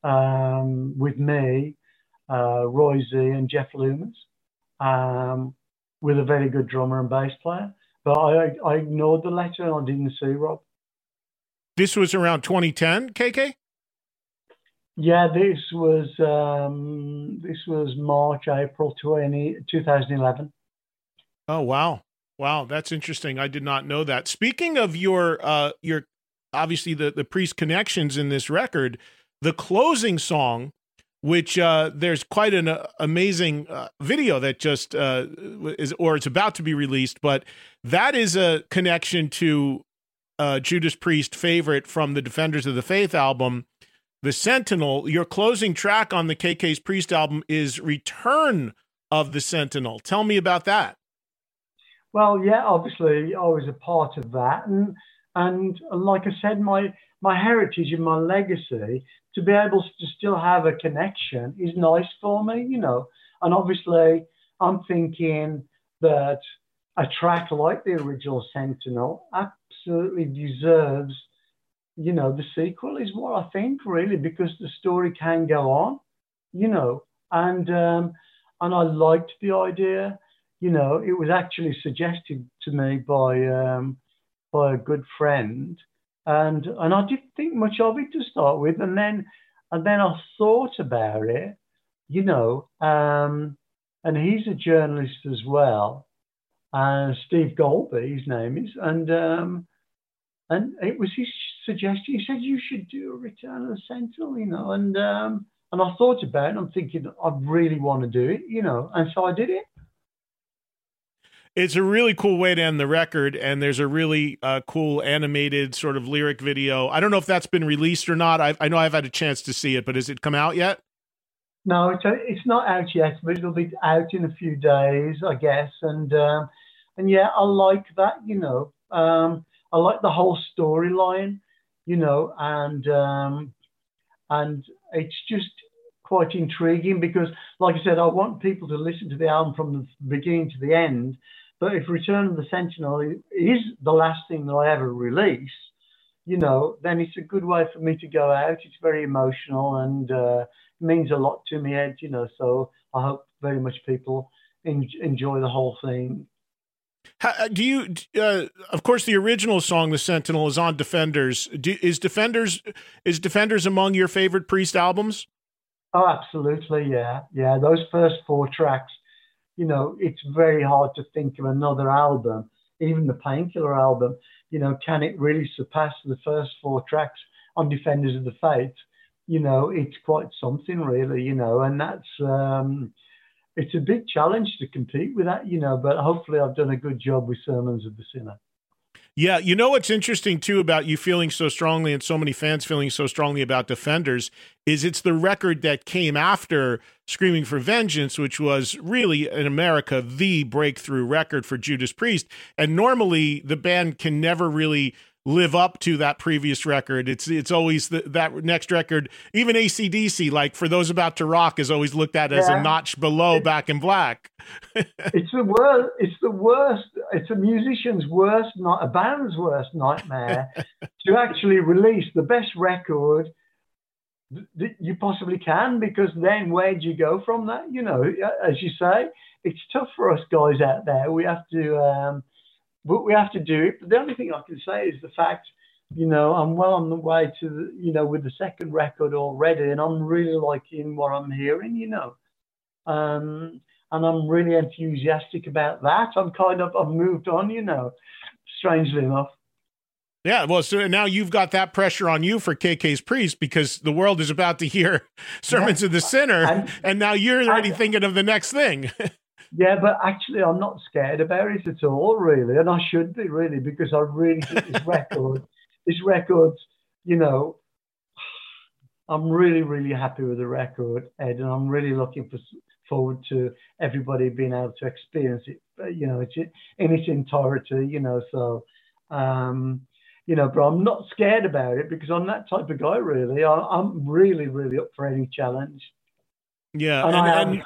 um, with me, uh, Roy Z, and Jeff Loomis, um, with a very good drummer and bass player. But I, I ignored the letter and I didn't see Rob. This was around 2010, KK? Yeah, this was um, this was March, April 20, 2011. Oh wow, wow, that's interesting. I did not know that. Speaking of your uh, your obviously the the priest connections in this record, the closing song, which uh, there's quite an uh, amazing uh, video that just uh, is or it's about to be released, but that is a connection to uh, Judas Priest favorite from the Defenders of the Faith album the Sentinel. Your closing track on the KK's Priest album is Return of the Sentinel. Tell me about that. Well, yeah, obviously I was a part of that, and and like I said, my my heritage and my legacy to be able to still have a connection is nice for me, you know. And obviously, I'm thinking that a track like the original Sentinel absolutely deserves you know, the sequel is what I think really because the story can go on, you know, and um, and I liked the idea. You know, it was actually suggested to me by um, by a good friend, and and I didn't think much of it to start with, and then and then I thought about it, you know, um, and he's a journalist as well, and Steve Golby, his name is, and um, and it was his suggestion. He said you should do a Return of the Sentinel, you know, and um, and I thought about it. I'm thinking I really want to do it, you know, and so I did it. It's a really cool way to end the record, and there's a really uh, cool animated sort of lyric video. I don't know if that's been released or not. I, I know I've had a chance to see it, but has it come out yet? No, it's, a, it's not out yet, but it'll be out in a few days, I guess. And um, and yeah, I like that. You know, um, I like the whole storyline you know, and um, and it's just quite intriguing because, like I said, I want people to listen to the album from the beginning to the end. But if Return of the Sentinel is the last thing that I ever release, you know, then it's a good way for me to go out. It's very emotional and uh, means a lot to me, Ed. You know, so I hope very much people enjoy the whole thing. How, uh, do you? Uh, of course, the original song, "The Sentinel," is on Defenders. Do, is Defenders is Defenders among your favorite Priest albums? Oh, absolutely, yeah, yeah. Those first four tracks, you know, it's very hard to think of another album, even the Painkiller album. You know, can it really surpass the first four tracks on Defenders of the Faith? You know, it's quite something, really. You know, and that's. Um, it's a big challenge to compete with that, you know, but hopefully I've done a good job with Sermons of the Sinner. Yeah, you know what's interesting too about you feeling so strongly and so many fans feeling so strongly about Defenders is it's the record that came after Screaming for Vengeance, which was really in America the breakthrough record for Judas Priest. And normally the band can never really live up to that previous record. It's it's always the, that next record. Even ACDC, like for those about to rock, is always looked at as yeah. a notch below Back in Black. it's the worst. It's the worst. It's a musician's worst, not a band's worst nightmare to actually release the best record that you possibly can because then where do you go from that? You know, as you say, it's tough for us guys out there. We have to. Um, but we have to do it. But the only thing I can say is the fact, you know, I'm well on the way to, the, you know, with the second record already, and I'm really liking what I'm hearing, you know. Um, and I'm really enthusiastic about that. I'm kind of, I've moved on, you know, strangely enough. Yeah, well, so now you've got that pressure on you for KK's priest because the world is about to hear sermons yeah. of the sinner, and, and now you're already and, thinking of the next thing. Yeah, but actually, I'm not scared about it at all, really, and I should be really because I really think this record, this record, you know, I'm really, really happy with the record, Ed, and I'm really looking for, forward to everybody being able to experience it, you know, it's in its entirety, you know. So, um, you know, but I'm not scared about it because I'm that type of guy, really. I, am really, really up for any challenge. Yeah, and, and, and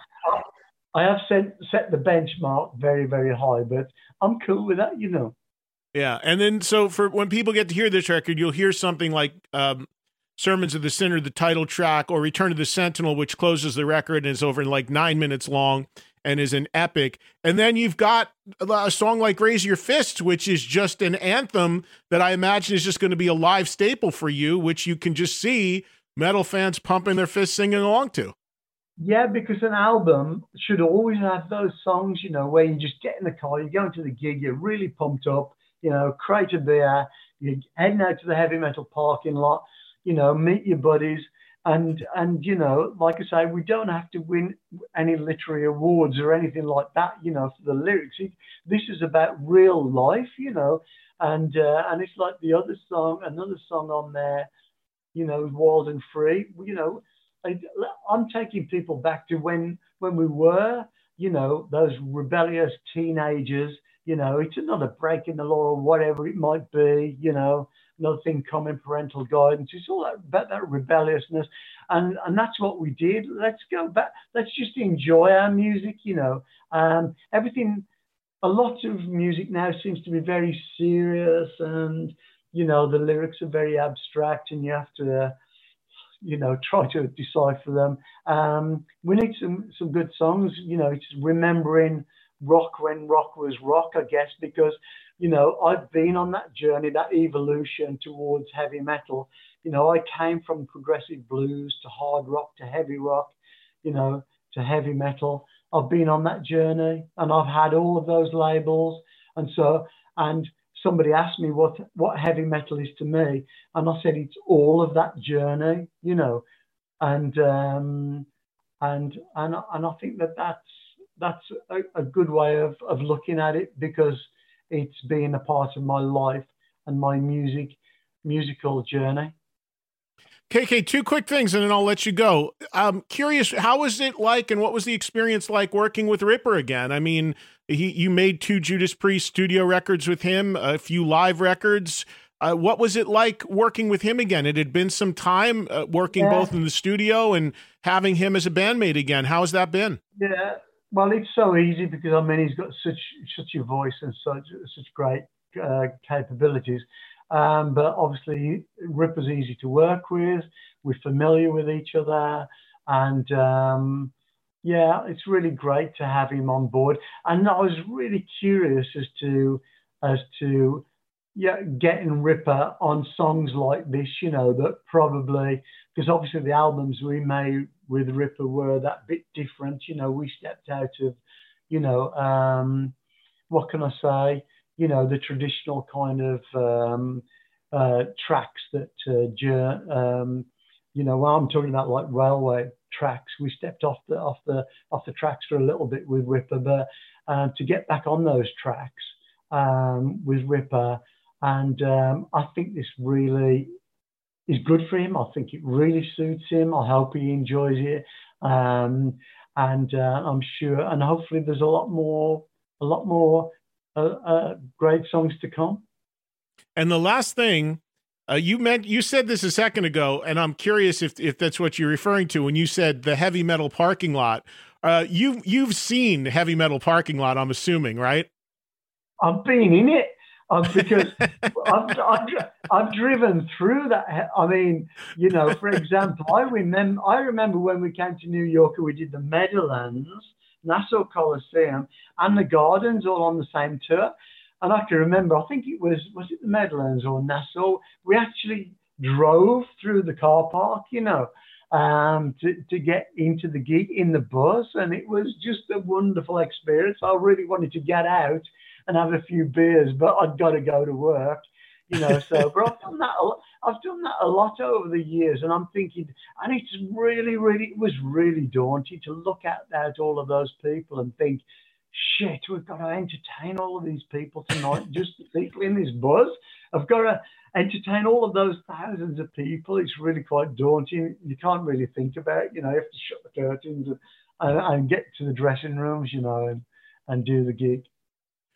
I have set set the benchmark very very high, but I'm cool with that, you know. Yeah, and then so for when people get to hear this record, you'll hear something like um, "Sermons of the Sinner," the title track, or "Return of the Sentinel," which closes the record and is over like nine minutes long and is an epic. And then you've got a song like Raise Your Fists, which is just an anthem that I imagine is just going to be a live staple for you, which you can just see metal fans pumping their fists singing along to. Yeah, because an album should always have those songs, you know, where you just get in the car, you're going to the gig, you're really pumped up, you know, crate of beer, you're heading out to the heavy metal parking lot, you know, meet your buddies, and and you know, like I say, we don't have to win any literary awards or anything like that. You know, for the lyrics, this is about real life. You know, and uh, and it's like the other song, another song on there. You know, wild and free. You know, I'm taking people back to when when we were, you know, those rebellious teenagers. You know, it's another break in the law or whatever it might be. You know, another thing coming parental guidance. It's all about that rebelliousness. And, and that's what we did. Let's go back. Let's just enjoy our music, you know. Um, everything, a lot of music now seems to be very serious and, you know, the lyrics are very abstract and you have to, uh, you know, try to decipher them. Um, we need some, some good songs, you know, it's remembering rock when rock was rock, I guess, because you know, I've been on that journey, that evolution towards heavy metal. You know, I came from progressive blues to hard rock to heavy rock, you know, to heavy metal. I've been on that journey and I've had all of those labels. And so, and somebody asked me what, what heavy metal is to me. And I said, it's all of that journey, you know, and, um, and, and, and I think that that's, that's a, a good way of, of looking at it because it's been a part of my life and my music musical journey. KK, two quick things and then I'll let you go. I'm curious, how was it like and what was the experience like working with Ripper again? I mean, he, you made two Judas Priest studio records with him, a few live records. Uh, what was it like working with him again? It had been some time uh, working yeah. both in the studio and having him as a bandmate again. How has that been? Yeah, well, it's so easy because I mean he's got such such a voice and such such great uh, capabilities. Um, but obviously, Ripper's easy to work with. We're familiar with each other, and um, yeah, it's really great to have him on board. And I was really curious as to as to yeah, getting Ripper on songs like this, you know, that probably because obviously the albums we made with Ripper were that bit different. You know, we stepped out of, you know, um, what can I say? You know, the traditional kind of um, uh, tracks that, uh, um, you know, well, I'm talking about like railway tracks. We stepped off the off the off the tracks for a little bit with Ripper, but uh, to get back on those tracks um, with Ripper, and um, I think this really is good for him. I think it really suits him. I hope he enjoys it, um, and uh, I'm sure, and hopefully, there's a lot more, a lot more uh, uh, great songs to come. And the last thing. Uh, you meant you said this a second ago, and I'm curious if if that's what you're referring to when you said the heavy metal parking lot. Uh, you you've seen heavy metal parking lot, I'm assuming, right? I've been in it um, because I've, I've, I've, driven through that. I mean, you know, for example, I remember I remember when we came to New York and we did the Meadowlands, Nassau Coliseum, and the Gardens all on the same tour. And I can remember, I think it was was it the Meadowlands or Nassau? We actually drove through the car park, you know, um, to, to get into the gig in the bus. And it was just a wonderful experience. I really wanted to get out and have a few beers, but I'd got to go to work, you know. So, but I've done that. A lot, I've done that a lot over the years, and I'm thinking, and it's really, really, it was really daunting to look at, at all of those people and think, shit, we've got to entertain all of these people tonight, just people in this buzz. I've got to entertain all of those thousands of people. It's really quite daunting. You can't really think about it. You know, you have to shut the curtains and, and, and get to the dressing rooms, you know, and, and do the gig.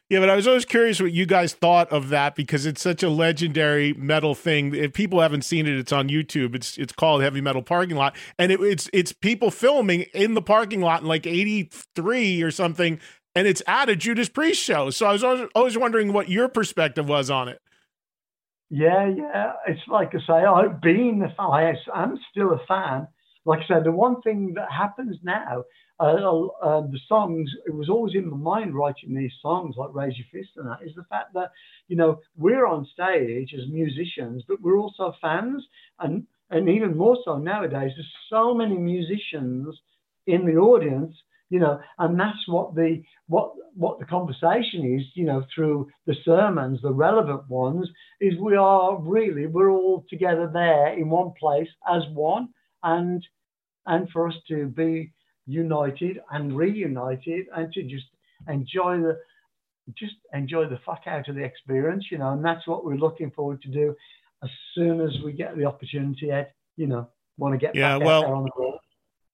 Yeah, but I was always curious what you guys thought of that because it's such a legendary metal thing. If people haven't seen it, it's on YouTube. It's it's called Heavy Metal Parking Lot, and it, it's it's people filming in the parking lot in like '83 or something, and it's at a Judas Priest show. So I was always, always wondering what your perspective was on it. Yeah, yeah. It's like I say, I've been a fan. I'm still a fan. Like I said, the one thing that happens now uh, uh, the songs, it was always in my mind writing these songs like Raise Your Fist and that, is the fact that, you know, we're on stage as musicians, but we're also fans. And, and even more so nowadays, there's so many musicians in the audience, you know, and that's what the, what, what the conversation is, you know, through the sermons, the relevant ones, is we are really, we're all together there in one place as one. And, and for us to be united and reunited and to just enjoy the just enjoy the fuck out of the experience, you know, and that's what we're looking forward to do as soon as we get the opportunity, Ed, you know, want to get yeah, well, on the board.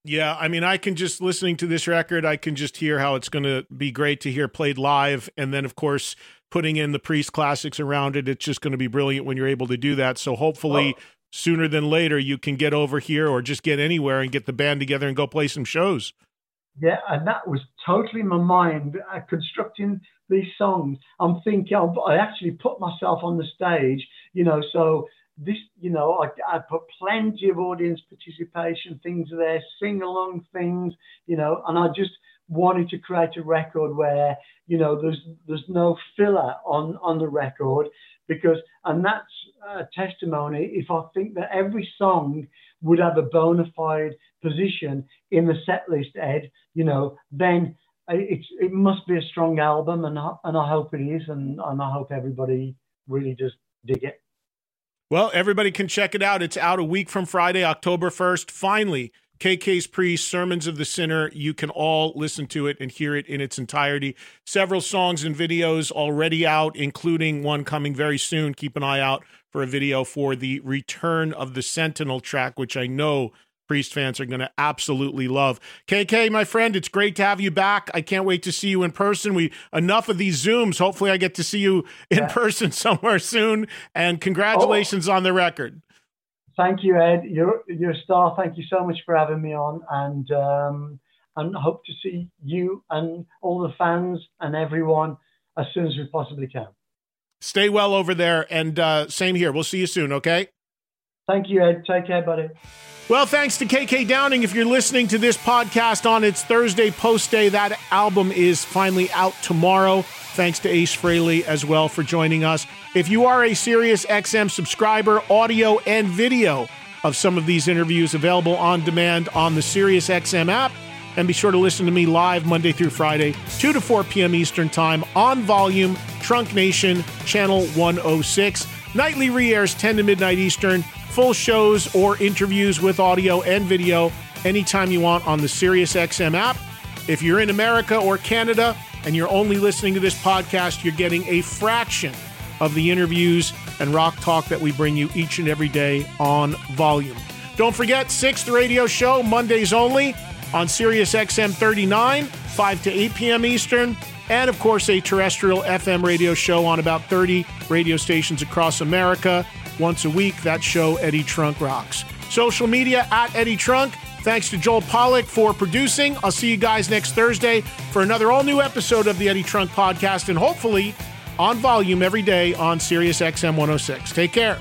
Yeah, I mean, I can just listening to this record, I can just hear how it's going to be great to hear played live, and then of course putting in the Priest classics around it. It's just going to be brilliant when you're able to do that. So hopefully, oh sooner than later you can get over here or just get anywhere and get the band together and go play some shows. Yeah, and that was totally my mind uh, constructing these songs. I'm thinking I actually put myself on the stage, you know, so this, you know, I, I put plenty of audience participation things there, sing along things, you know, and I just wanted to create a record where, you know, there's there's no filler on on the record because, and that's a testimony if I think that every song would have a bona fide position in the set list, Ed, you know, then it's, it must be a strong album, and I, and I hope it is, and, and I hope everybody really just dig it. Well, everybody can check it out. It's out a week from Friday, October 1st. Finally, KK's Priest, Sermons of the Sinner. You can all listen to it and hear it in its entirety. Several songs and videos already out, including one coming very soon. Keep an eye out for a video for the Return of the Sentinel track, which I know Priest fans are going to absolutely love. KK, my friend, it's great to have you back. I can't wait to see you in person. We enough of these Zooms. Hopefully, I get to see you in yeah. person somewhere soon. And congratulations oh. on the record. Thank you, Ed. You're you're a star. Thank you so much for having me on, and um, and hope to see you and all the fans and everyone as soon as we possibly can. Stay well over there, and uh, same here. We'll see you soon. Okay. Thank you, Ed. Take care, buddy. Well, thanks to KK Downing. If you're listening to this podcast on its Thursday post day, that album is finally out tomorrow. Thanks to Ace Frehley as well for joining us. If you are a Sirius XM subscriber, audio and video of some of these interviews available on demand on the Sirius XM app. And be sure to listen to me live Monday through Friday, 2 to 4 p.m. Eastern Time on volume, Trunk Nation, Channel 106. Nightly re airs 10 to midnight Eastern. Full shows or interviews with audio and video anytime you want on the SiriusXM app. If you're in America or Canada, and you're only listening to this podcast, you're getting a fraction of the interviews and rock talk that we bring you each and every day on volume. Don't forget, sixth radio show, Mondays only, on SiriusXM 39, 5 to 8 p.m. Eastern, and of course, a terrestrial FM radio show on about 30 radio stations across America. Once a week, that show, Eddie Trunk Rocks. Social media at Eddie Trunk. Thanks to Joel Pollack for producing. I'll see you guys next Thursday for another all new episode of the Eddie Trunk Podcast and hopefully on volume every day on Sirius XM 106. Take care.